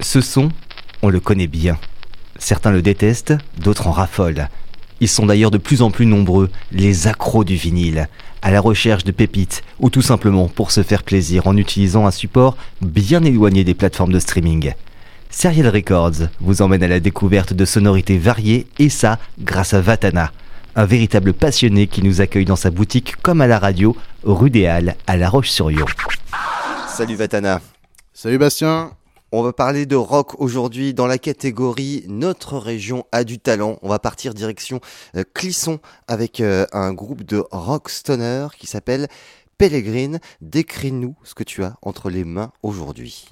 Ce son, on le connaît bien. Certains le détestent, d'autres en raffolent. Ils sont d'ailleurs de plus en plus nombreux, les accros du vinyle, à la recherche de pépites ou tout simplement pour se faire plaisir en utilisant un support bien éloigné des plateformes de streaming. Serial Records vous emmène à la découverte de sonorités variées et ça grâce à Vatana, un véritable passionné qui nous accueille dans sa boutique comme à la radio, rue des Halles à La Roche-sur-Yon. Salut Vatana. Salut Bastien. On va parler de rock aujourd'hui dans la catégorie Notre région a du talent. On va partir direction euh, Clisson avec euh, un groupe de rock stoner qui s'appelle Pellegrine. Décris-nous ce que tu as entre les mains aujourd'hui.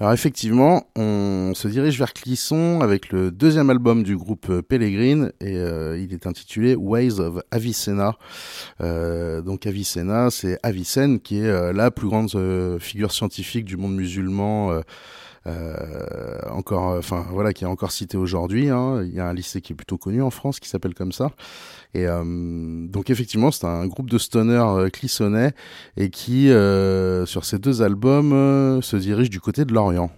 Alors effectivement, on se dirige vers Clisson avec le deuxième album du groupe euh, Pellegrine et euh, il est intitulé Ways of Avicenna. Euh, donc Avicenna, c'est Avicenne qui est la plus grande figure scientifique du monde musulman. Encore, enfin voilà, qui est encore cité aujourd'hui. Hein. Il y a un lycée qui est plutôt connu en France qui s'appelle comme ça. Et euh, donc effectivement, c'est un groupe de stoner euh, clissonnais et qui, euh, sur ces deux albums, se dirige du côté de l'Orient.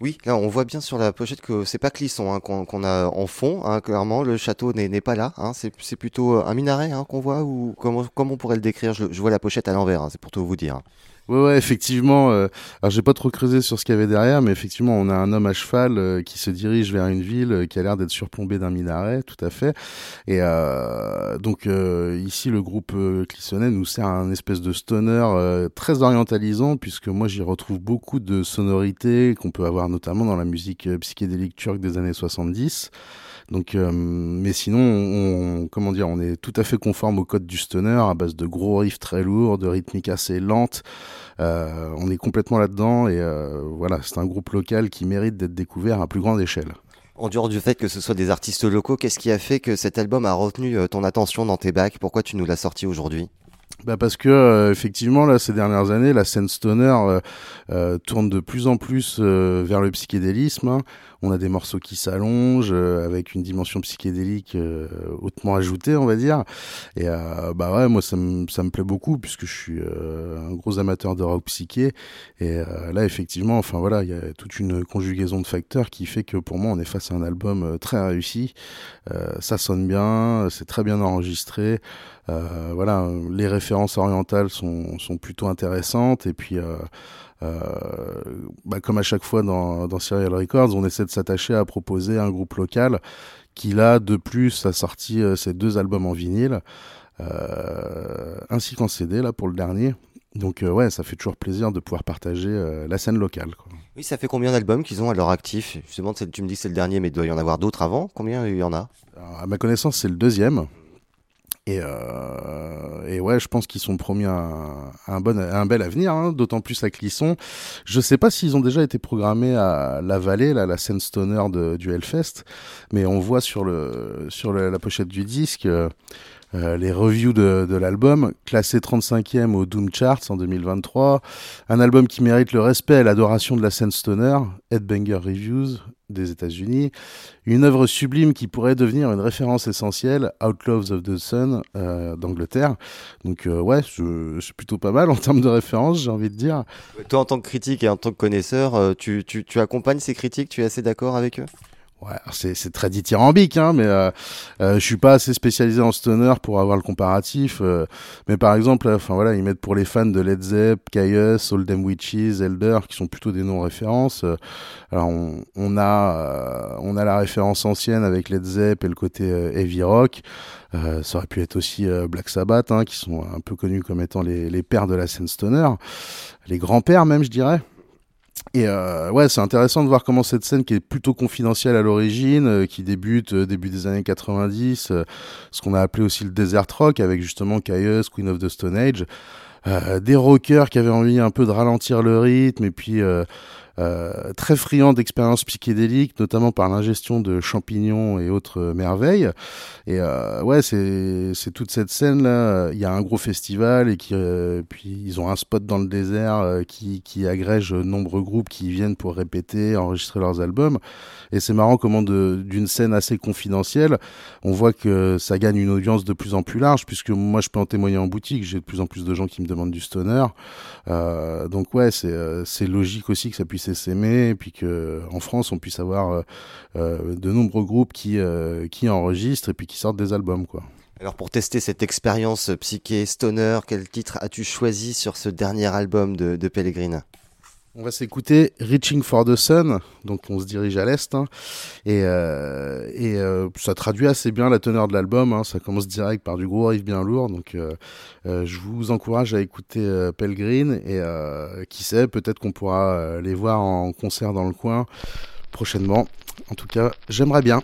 Oui, on voit bien sur la pochette que c'est pas Clisson hein, qu'on a en fond, hein, clairement le château n'est pas là, c'est plutôt un minaret qu'on voit ou comment, comment on pourrait le décrire? Je, je vois la pochette à l'envers, c'est pour tout vous dire. Ouais, ouais, effectivement. Euh, alors, j'ai pas trop creusé sur ce qu'il y avait derrière, mais effectivement, on a un homme à cheval euh, qui se dirige vers une ville euh, qui a l'air d'être surplombée d'un minaret, tout à fait. Et euh, donc, ici, le groupe Clissonnet nous sert un espèce de stoner très orientalisant, puisque moi, j'y retrouve beaucoup de sonorités qu'on peut avoir notamment dans la musique psychédélique turque des années 70. Donc, euh, mais sinon, on, comment dire, on est tout à fait conforme au code du stoner à base de gros riffs très lourds, de rythmiques assez lentes. Euh, on est complètement là-dedans et euh, voilà, c'est un groupe local qui mérite d'être découvert à plus grande échelle. En dehors du fait que ce soit des artistes locaux, qu'est-ce qui a fait que cet album a retenu ton attention dans tes bacs? Pourquoi tu nous l'as sorti aujourd'hui? Bah parce que effectivement là ces dernières années la scène stoner tourne de plus en plus vers le psychédélisme. Hein on a des morceaux qui s'allongent euh, avec une dimension psychédélique euh, hautement ajoutée, on va dire. Et euh, bah ouais, moi ça me ça me plaît beaucoup puisque je suis un gros amateur de rock psyché. Et là effectivement, enfin voilà, il y a toute une conjugaison de facteurs qui fait que pour moi on est face à un album très réussi. ça sonne bien, c'est très bien enregistré. voilà, les orientales sont sont plutôt intéressantes et puis euh, bah, comme à chaque fois dans, dans Serial Records, on essaie de s'attacher à proposer un groupe local qui là, de plus, a sorti euh, ses deux albums en vinyle, euh, ainsi qu'en CD là pour le dernier. Donc ouais, ça fait toujours plaisir de pouvoir partager la scène locale. Quoi. Oui, ça fait combien d'albums qu'ils ont à leur actif? Justement, tu me dis que c'est le dernier, mais il doit y en avoir d'autres avant. Combien il y en a? À ma connaissance, c'est le deuxième. Et, euh, et ouais, je pense qu'ils sont promis un, bel avenir, hein, d'autant plus à Clisson. Je sais pas s'ils ont déjà été programmés à La Vallée, la scène stoner de, du Hellfest, mais on voit sur, le, la pochette du disque euh, euh, les reviews de, de l'album, classé 35e au Doom Charts en 2023, un album qui mérite le respect et l'adoration de la scène stoner, Headbanger Reviews des États-Unis, une œuvre sublime qui pourrait devenir une référence essentielle, Outlaws of the Sun euh, d'Angleterre. Donc euh, ouais, c'est plutôt pas mal en termes de référence, j'ai envie de dire. Toi, en tant que critique et en tant que connaisseur, tu, tu, tu accompagnes ces critiques, tu es assez d'accord avec eux? Ouais, c'est très dithyrambique, hein, mais euh, euh, je suis pas assez spécialisé en stoner pour avoir le comparatif. Euh, mais par exemple, enfin voilà, ils mettent pour les fans de Led Zepp, Caius, Oldham Witches, Elder, qui sont plutôt des noms-références. Euh, alors on, on a euh, on a la référence ancienne avec Led Zepp et le côté heavy rock. ça aurait pu être aussi Black Sabbath, hein, qui sont un peu connus comme étant les, les pères de la scène stoner, les grands-pères même, je dirais. Et euh, ouais, c'est intéressant de voir comment cette scène qui est plutôt confidentielle à l'origine, euh, qui débute euh, début des années 90, euh, ce qu'on a appelé aussi le desert rock avec justement Caius, Queen of the Stone Age, des rockers qui avaient envie un peu de ralentir le rythme et puis euh, très friand d'expériences psychédéliques, notamment par l'ingestion de champignons et autres merveilles. Et euh, ouais, c'est toute cette scène là. Il y a un gros festival et qui euh, puis ils ont un spot dans le désert euh, qui qui agrège nombreux groupes qui viennent pour répéter, enregistrer leurs albums. Et c'est marrant comment d'une scène assez confidentielle, on voit que ça gagne une audience de plus en plus large, puisque moi je peux en témoigner en boutique. J'ai de plus en plus de gens qui me demandent du stoner. donc ouais, c'est c'est logique aussi que ça puisse s'aimer puis que en France on puisse avoir de nombreux groupes qui enregistrent et puis qui sortent des albums quoi. Alors pour tester cette expérience psyché stoner, quel titre as-tu choisi sur ce dernier album de, de Pellegrin on va s'écouter Reaching for the Sun, donc on se dirige à l'est, hein. et, euh, euh, ça traduit assez bien la teneur de l'album. Hein. Ça commence direct par du gros riff bien lourd, donc euh, je vous encourage à écouter Pellegrin et qui sait, peut-être qu'on pourra les voir en concert dans le coin prochainement. En tout cas, j'aimerais bien.